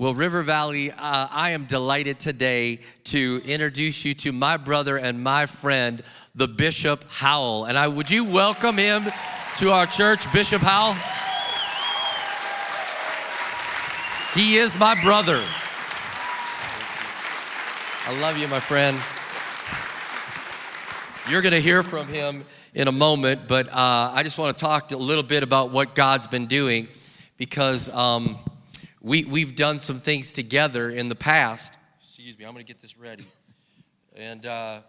Well, River Valley, uh, I am delighted today to introduce you to my brother and my friend, the Bishop Howell. And I would you welcome him to our church, Bishop Howell? He is my brother. I love you, my friend. You're going to hear from him in a moment, but uh, I just want to talk a little bit about what God's been doing because um, we, we've done some things together in the past. Excuse me, I'm going to get this ready. And uh,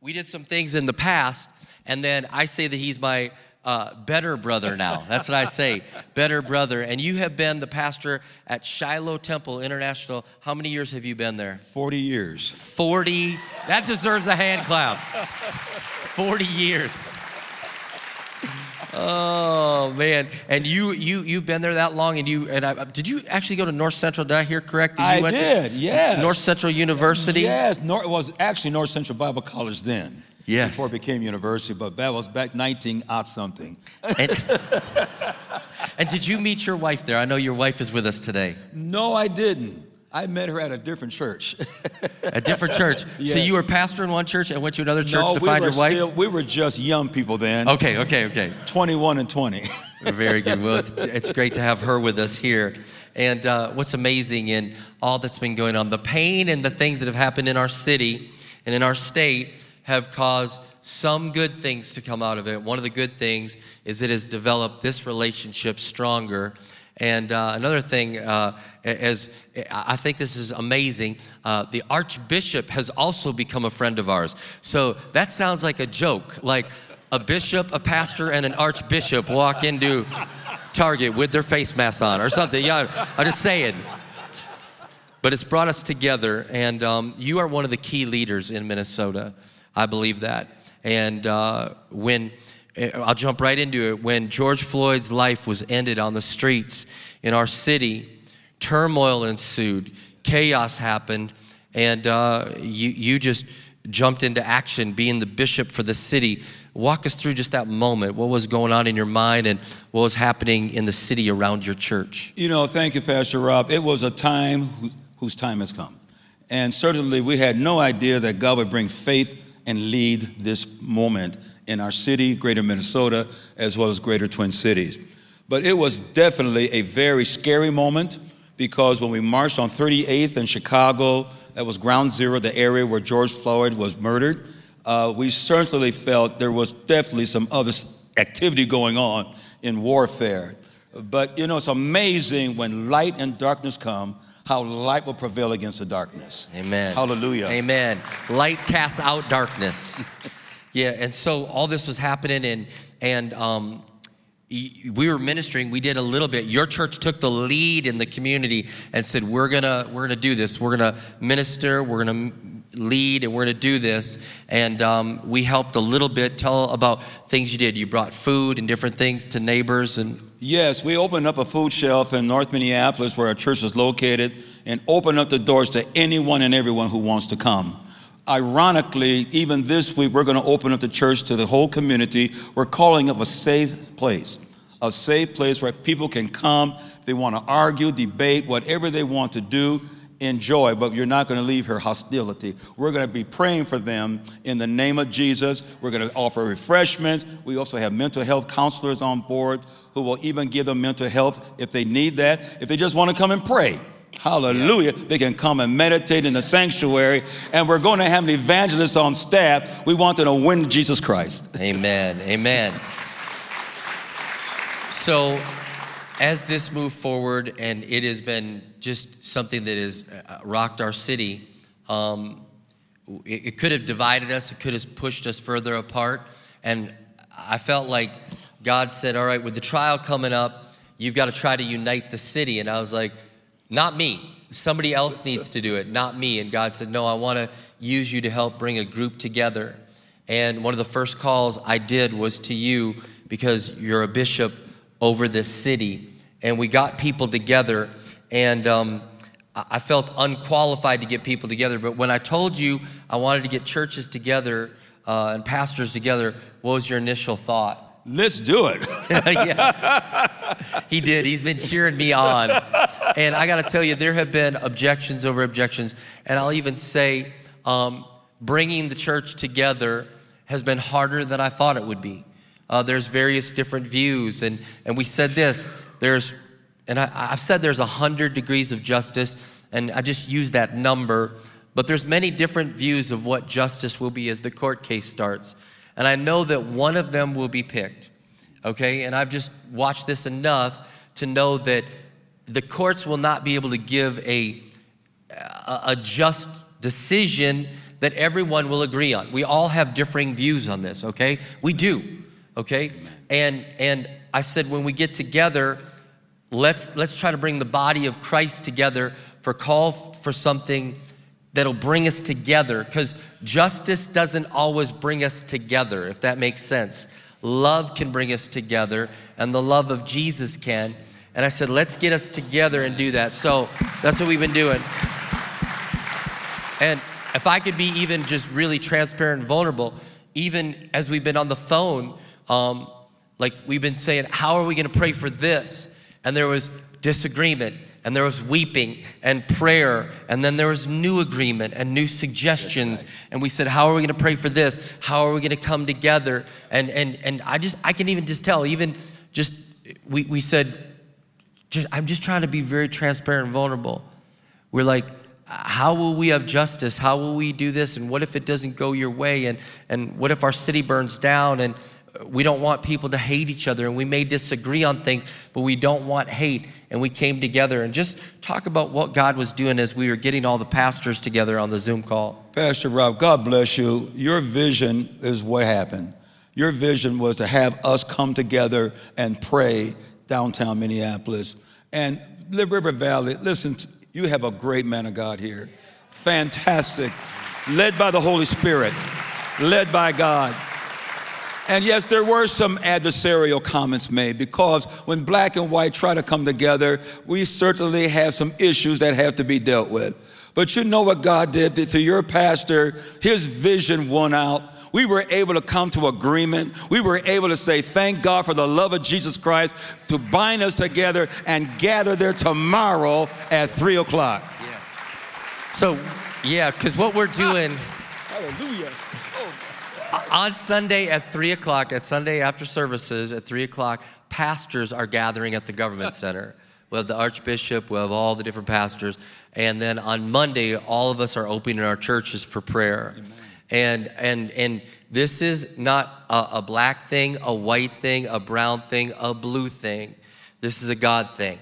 we did some things in the past, and then I say that he's my uh, better brother now. That's what I say, better brother. And you have been the pastor at Shiloh Temple International. How many years have you been there? 40 years. 40. That deserves a hand clap. 40 years. Oh man! And you you you've been there that long, and you and I, did you actually go to North Central? Did I hear correct? That you I went did. To yes. North Central University. Yes. North was actually North Central Bible College then. Yes. Before it became university, but that was back 19 odd something. And, and did you meet your wife there? I know your wife is with us today. No, I didn't. I met her at a different church. a different church. So you were pastor in one church and went to another church no, to we find your wife? Still, we were just young people then. Okay, okay, okay. 21 and 20. Very good. Well, it's, it's great to have her with us here. And uh, what's amazing in all that's been going on, the pain and the things that have happened in our city and in our state have caused some good things to come out of it. One of the good things is it has developed this relationship stronger. And uh, another thing, uh, as I think this is amazing, uh, the Archbishop has also become a friend of ours. So that sounds like a joke. Like a bishop, a pastor, and an archbishop walk into Target with their face masks on or something. Yeah, I'm just saying. But it's brought us together, and um, you are one of the key leaders in Minnesota. I believe that. And uh, when, I'll jump right into it, when George Floyd's life was ended on the streets in our city, turmoil ensued, chaos happened, and uh, you, you just jumped into action being the bishop for the city. Walk us through just that moment. What was going on in your mind and what was happening in the city around your church? You know, thank you, Pastor Rob. It was a time whose time has come. And certainly we had no idea that God would bring faith and lead this moment in our city, greater Minnesota, as well as greater Twin Cities. But it was definitely a very scary moment because when we marched on 38th in Chicago, that was ground zero, the area where George Floyd was murdered, uh, we certainly felt there was definitely some other activity going on in warfare. But you know, it's amazing when light and darkness come how light will prevail against the darkness. Amen. Hallelujah. Amen. Light casts out darkness. yeah, and so all this was happening, and and um, we were ministering. We did a little bit. Your church took the lead in the community and said, "We're gonna we're gonna do this. We're gonna minister. We're gonna." lead and we're going to do this and um, we helped a little bit tell about things you did you brought food and different things to neighbors and Yes, we opened up a food shelf in North Minneapolis where our church is located and opened up the doors to anyone and everyone who wants to come. Ironically, even this week, we're going to open up the church to the whole community. We're calling it a safe place, a safe place where people can come. They want to argue, debate, whatever they want to do enjoy, but you're not going to leave here hostility. We're going to be praying for them in the name of Jesus. We're going to offer refreshments. We also have mental health counselors on board who will even give them mental health if they need that. If they just want to come and pray, Hallelujah. They can come and meditate in the sanctuary. And we're going to have an evangelist on staff. We want them to win Jesus Christ. Amen. Amen. So, as this moved forward, and it has been just something that has uh, rocked our city, um, it, it could have divided us, it could have pushed us further apart. And I felt like God said, All right, with the trial coming up, you've got to try to unite the city. And I was like, Not me. Somebody else needs to do it, not me. And God said, No, I want to use you to help bring a group together. And one of the first calls I did was to you because you're a bishop over this city and we got people together, and um, I felt unqualified to get people together. But when I told you I wanted to get churches together uh, and pastors together, what was your initial thought? Let's do it. yeah. He did. He's been cheering me on. and I got to tell you, there have been objections over objections. And I'll even say, um, bringing the church together has been harder than I thought it would be. Uh, there's various different views. And, and we said this there's, and I, I've said there's 100 degrees of justice, and I just use that number. But there's many different views of what justice will be as the court case starts. And I know that one of them will be picked. Okay? And I've just watched this enough to know that the courts will not be able to give a, a, just decision that everyone will agree on. We all have differing views on this, okay? We do, okay? And and I said when we get together, let's let's try to bring the body of Christ together for call for something that'll bring us together cuz justice doesn't always bring us together if that makes sense. Love can bring us together and the love of Jesus can. And I said, let's get us together and do that. So that's what we've been doing. And if I could be even just really transparent and vulnerable, even as we've been on the phone, um, like we've been saying, how are we going to pray for this? And there was disagreement, and there was weeping and prayer, and then there was new agreement and new suggestions. Right. And we said, how are we going to pray for this? How are we going to come together? And and and I just I can even just tell, even just we we said just, I'm just trying to be very transparent and vulnerable. We're like, how will we have justice? How will we do this? And what if it doesn't go your way? And, and what if our city burns down? And we don't want people to hate each other. And we may disagree on things, but we don't want hate. And we came together and just talk about what God was doing as we were getting all the pastors together on the Zoom call. Pastor Rob, God bless you. Your vision is what happened. Your vision was to have us come together and pray downtown Minneapolis. And River Valley, listen, you have a great man of God here. Fantastic. Led by the Holy Spirit, led by God. And yes, there were some adversarial comments made because when black and white try to come together, we certainly have some issues that have to be dealt with. But you know what God did? Through your pastor, his vision won out we were able to come to agreement. We were able to say, Thank God for the love of Jesus Christ to bind us together and gather there tomorrow at three o'clock. Yes. So, yeah, because what we're doing. Hallelujah. On Sunday at 3 o'clock, at Sunday after services at 3 o'clock, pastors are gathering at the government center. We have the Archbishop, we have all the different pastors. And then on Monday, all of us are opening our churches for prayer. Amen. And, and, and this is not a, a black thing, a white thing, a brown thing, a blue thing. This is a God thing.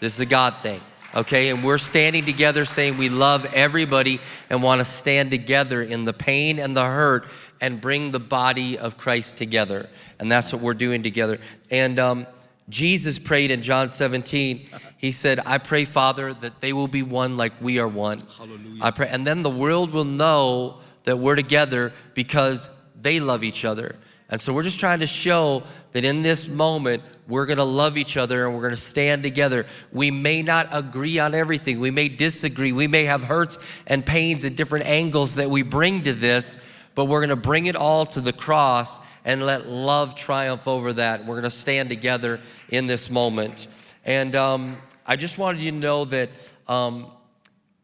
This is a God thing. Okay, and we're standing together saying we love everybody and want to stand together in the pain and the hurt and bring the body of Christ together. And that's what we're doing together. And um, Jesus prayed in John 17. He said, I pray, Father, that they will be one like we are one. Hallelujah. I pray. And then the world will know that we're together because they love each other. And so we're just trying to show that in this moment, we're going to love each other and we're going to stand together. We may not agree on everything. We may disagree. We may have hurts and pains at different angles that we bring to this, but we're going to bring it all to the cross and let love triumph over that. We're going to stand together in this moment. And um, I just wanted you to know that um,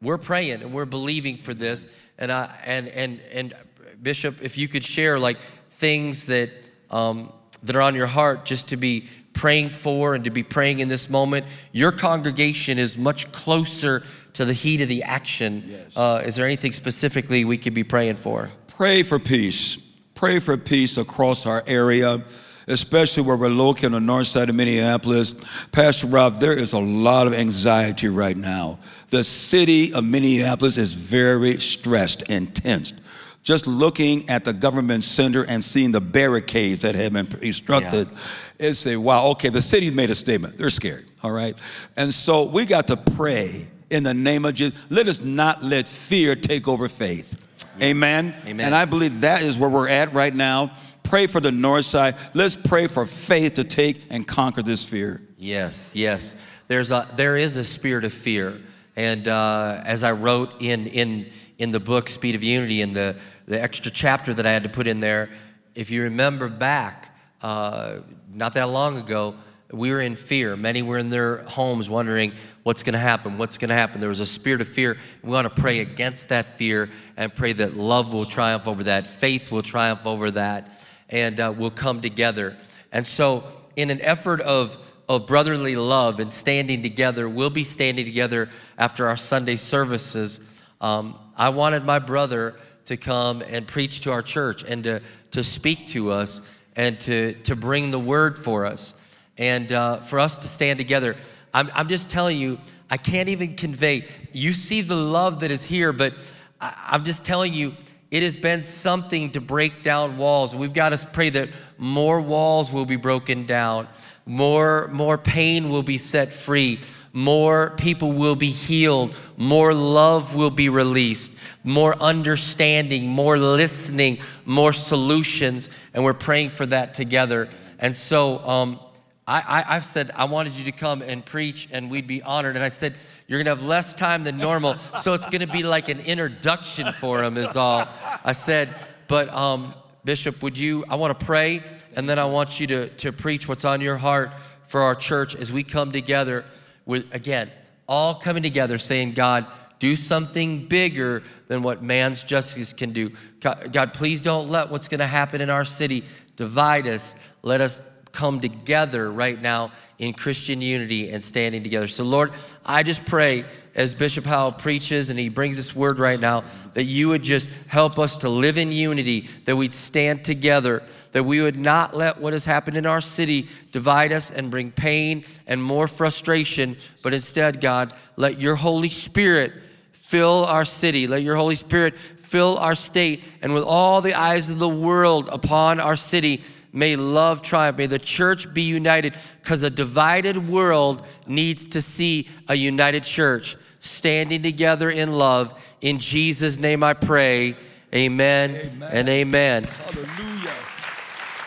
we're praying and we're believing for this. And I and and and Bishop, if you could share like things that um, that are on your heart, just to be praying for and to be praying in this moment. Your congregation is much closer to the heat of the action. Yes. Uh, is there anything specifically we could be praying for? Pray for peace. Pray for peace across our area especially where we're located on the north side of Minneapolis. Pastor Rob, there is a lot of anxiety right now. The city of Minneapolis is very stressed and tensed. Just looking at the government center and seeing the barricades that have been constructed, yeah. it's a wow, okay, the city made a statement. They're scared, all right? And so we got to pray in the name of Jesus. Let us not let fear take over faith. Yeah. Amen. Amen. And I believe that is where we're at right now pray for the north side. Let's pray for faith to take and conquer this fear. Yes, yes. There's a, there is a spirit of fear. And uh, as I wrote in, in, in the book, Speed of Unity, in the, the extra chapter that I had to put in there, if you remember back, uh, not that long ago, we were in fear. Many were in their homes wondering what's going to happen, what's going to happen. There was a spirit of fear. We want to pray against that fear and pray that love will triumph over that, faith will triumph over that, and uh, we'll come together. And so, in an effort of of brotherly love and standing together, we'll be standing together after our Sunday services. Um, I wanted my brother to come and preach to our church and to, to speak to us and to, to bring the word for us and uh, for us to stand together. I'm, I'm just telling you, I can't even convey. You see the love that is here, but I, I'm just telling you, it has been something to break down walls. We've got to pray that more walls will be broken down, more, more pain will be set free, more people will be healed, more love will be released, more understanding, more listening, more solutions. And we're praying for that together. And so um, I, I, have said, I wanted you to come and preach, and we'd be honored. And I said, You're going to have less time than normal, so it's going to be like an introduction for him, is all. I said, But um, Bishop, would you? I want to pray, and then I want you to, to preach what's on your heart for our church as we come together with, again, all coming together saying, God, do something bigger than what man's justice can do. God, please don't let what's going to happen in our city divide us. Let us come together right now in Christian unity and standing together. So, Lord, I just pray as Bishop Howell preaches and he brings this word right now that you would just help us to live in unity, that we'd stand together, that we would not let what has happened in our city divide us and bring pain and more frustration, but instead, God, let your Holy Spirit fill our city. Let your Holy Spirit fill our state. And with all the eyes of the world upon our city, may love triumph. May the church be united because a divided world needs to see a united church standing together in love. In Jesus' name I pray. Amen, amen. and amen. Hallelujah.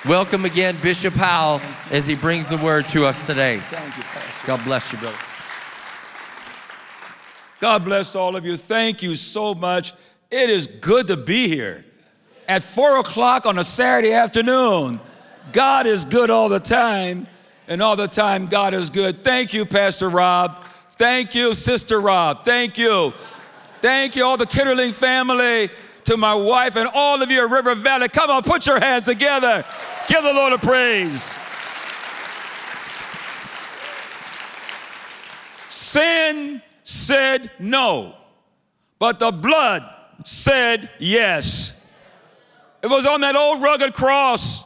Welcome again, Bishop Howell, as he brings the word to us today. Thank you, Pastor. God bless you, brother. God bless all of you. Thank you so much. It is good to be here at four o'clock on a Saturday afternoon. God is good all the time, and all the time, God is good. Thank you, Pastor Rob. Thank you, Sister Rob. Thank you. Thank you, all the Ketterling family, to my wife, and all of you at River Valley. Come on, put your hands together. Give the Lord a praise. Sin said no, but the blood said yes. It was on that old rugged cross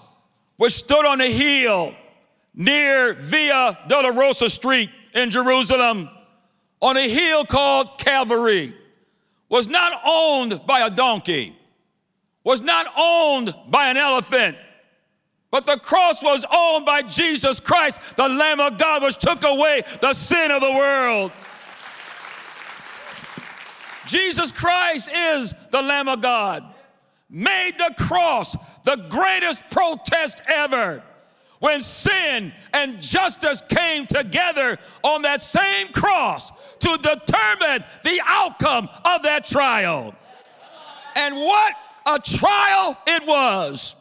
which stood on a hill near Via Dolorosa Street in Jerusalem, on a hill called Calvary, was not owned by a donkey, was not owned by an elephant but the cross was owned by Jesus Christ, the Lamb of God, which took away the sin of the world. Jesus Christ is the Lamb of God, made the cross the greatest protest ever. When sin and justice came together on that same cross to determine the outcome of that trial. And what a trial it was!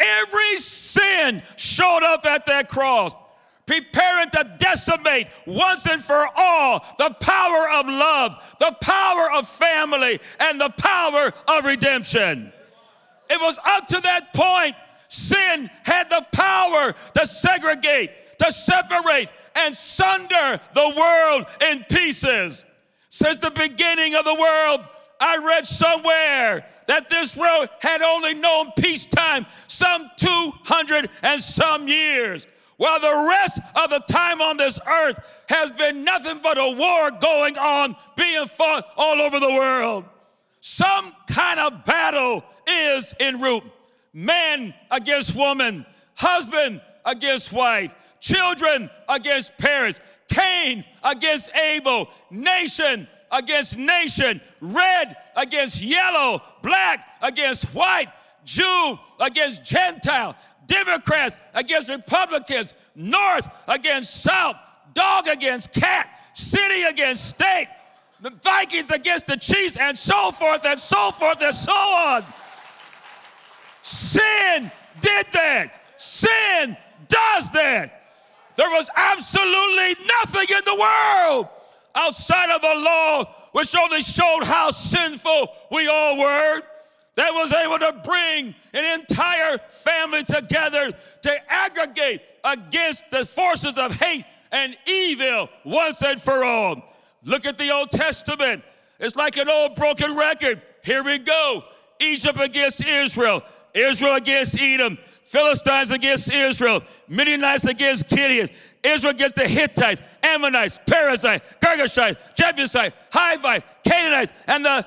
Every sin showed up at that cross, preparing to decimate once and for all the power of love, the power of family, and the power of redemption. It was up to that point, sin had the power to segregate, to separate, and sunder the world in pieces. Since the beginning of the world, I read somewhere that this world had only known peacetime some 200 and some years, while the rest of the time on this earth has been nothing but a war going on, being fought all over the world. Some kind of battle is en route. Man against woman, husband against wife, children against parents, Cain against Abel, nation against nation, red against yellow, black against white, Jew against Gentile, Democrats against Republicans, North against South, dog against cat, city against state, the Vikings against the Chiefs, and so forth and so forth and so on. Sin did that. Sin does that. There was absolutely nothing in the world outside of the law which only showed how sinful we all were that was able to bring an entire family together to aggregate against the forces of hate and evil once and for all. Look at the Old Testament. It's like an old broken record. Here we go Egypt against Israel, Israel against Edom, Philistines against Israel, Midianites against Gideon, Israel against the Hittites, Ammonites, Perizzites, Girgashites, Jebusites, Hivites, Canaanites, and the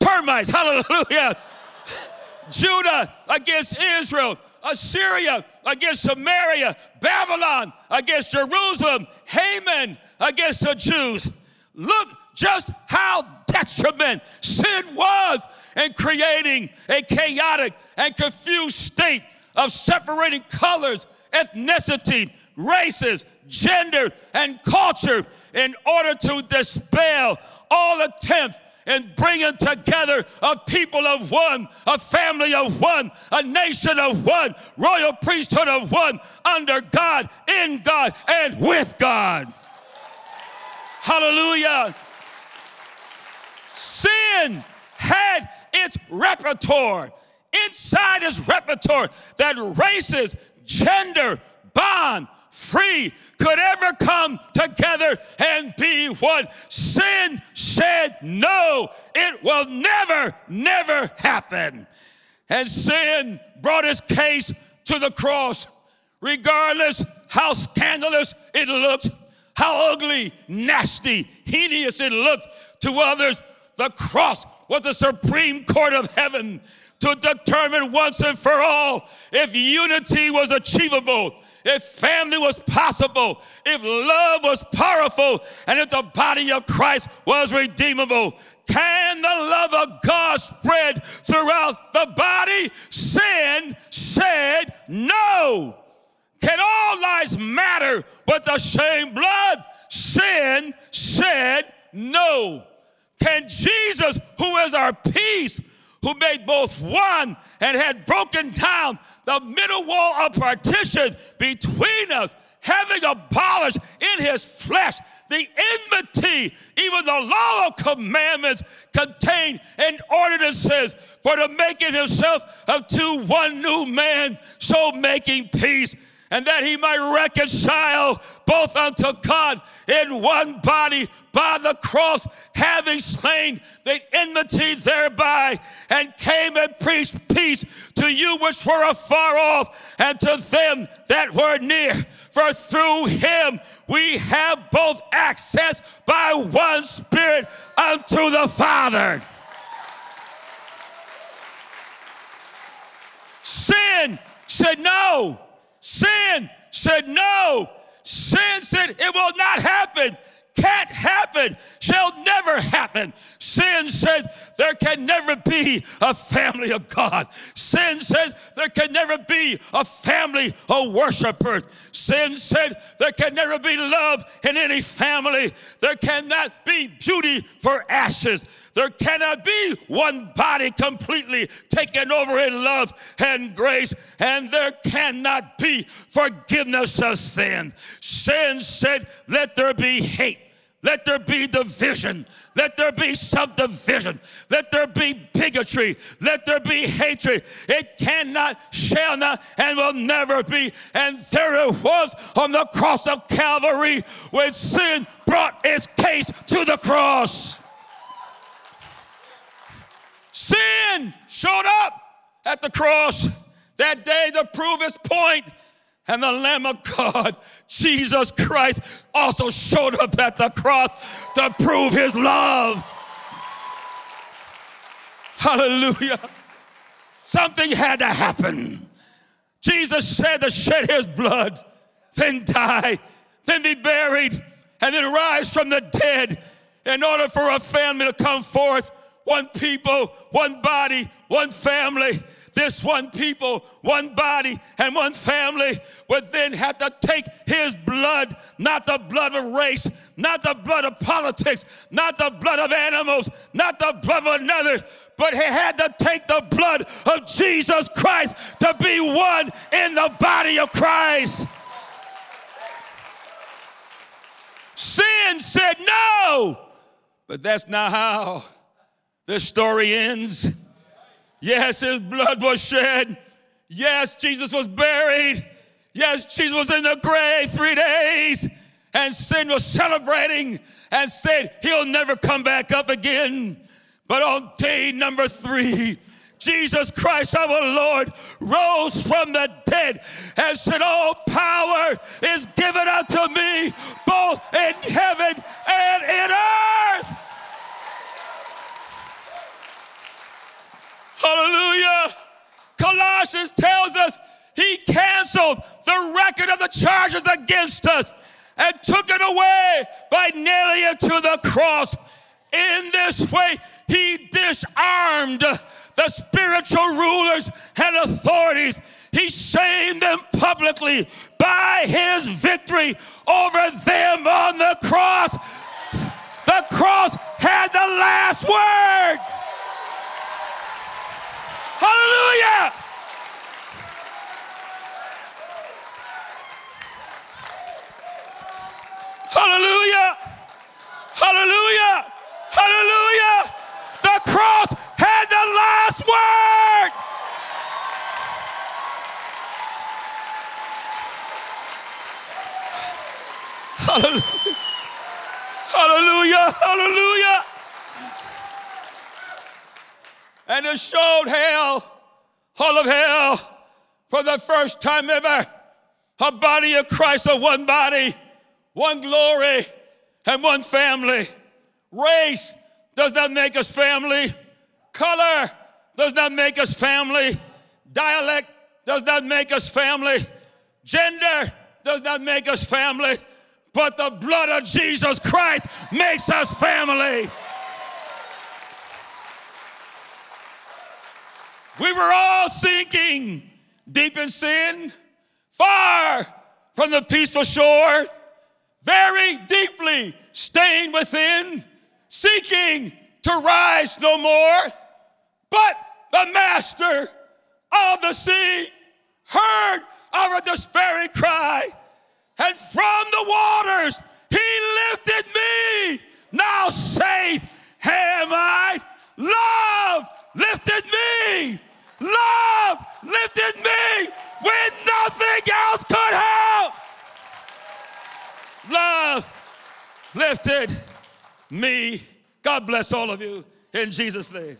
termites. Hallelujah. Judah against Israel, Assyria against Samaria, Babylon against Jerusalem, Haman against the Jews. Look just how detriment sin was in creating a chaotic and confused state of separating colors, ethnicity, races, gender, and culture in order to dispel all attempts and bringing together a people of one, a family of one, a nation of one, royal priesthood of one, under God, in God, and with God. Hallelujah. Sin had its repertoire. Inside its repertoire that races, gender, bond, free could ever come together and be one. Sin said no, it will never, never happen. And sin brought his case to the cross, regardless how scandalous it looked, how ugly, nasty, hideous it looked to others. The cross was the supreme court of heaven to determine once and for all if unity was achievable if family was possible, if love was powerful, and if the body of Christ was redeemable. Can the love of God spread throughout the body? Sin said no. Can all lives matter but the same blood? Sin said no. Can Jesus, who is our peace, who made both one and had broken down the middle wall of partition between us, having abolished in his flesh the enmity, even the law of commandments contained in ordinances, for make it himself of two one new man, so making peace and that he might reconcile both unto God in one body by the cross, having slain the enmity thereby, and came and preached peace to you which were afar off, and to them that were near. For through him we have both access by one Spirit unto the Father. Sin said no. Sin said no. Sin said it will not happen, can't happen, shall never happen. Sin said there can never be a family of God. Sin said there can never be a family of worshipers. Sin said there can never be love in any family. There cannot be beauty for ashes. There cannot be one body completely taken over in love and grace, and there cannot be forgiveness of sin. Sin said, Let there be hate. Let there be division. Let there be subdivision. Let there be bigotry. Let there be hatred. It cannot, shall not, and will never be. And there it was on the cross of Calvary when sin brought its case to the cross. Sin showed up at the cross that day to prove his point, and the Lamb of God, Jesus Christ, also showed up at the cross to prove his love. Hallelujah. Something had to happen. Jesus said to shed his blood, then die, then be buried, and then rise from the dead in order for a family to come forth one people, one body, one family. This one people, one body, and one family would then have to take his blood, not the blood of race, not the blood of politics, not the blood of animals, not the blood of another, but he had to take the blood of Jesus Christ to be one in the body of Christ. sin said no. But that's not how the story ends. Yes, his blood was shed. Yes, Jesus was buried. Yes, Jesus was in the grave three days. And sin was celebrating and said he'll never come back up again. But on day number three, Jesus Christ our Lord rose from the dead and said, All power is given unto me, both in heaven and in earth. Hallelujah. Colossians tells us he canceled the record of the charges against us and took it away by nailing it to the cross. In this way, he disarmed the spiritual rulers and authorities. He shamed them publicly by his victory over them on the cross. The cross had the last word. Hallelujah. Hallelujah. Hallelujah. Hallelujah. The cross had the last word. Hallelujah. Hallelujah. Hallelujah. And it showed hell, all of hell, for the first time ever, a body of Christ, a one body, one glory, and one family. Race does not make us family. Color does not make us family. Dialect does not make us family. Gender does not make us family. But the blood of Jesus Christ makes us family. We were all sinking deep in sin, far from the peaceful shore, very deeply stained within, seeking to rise no more. But the master of the sea heard our despairing cry, and from the waters he lifted me. Now safe am I. Love lifted me. Love lifted me when nothing else could help. Love lifted me. God bless all of you in Jesus' name.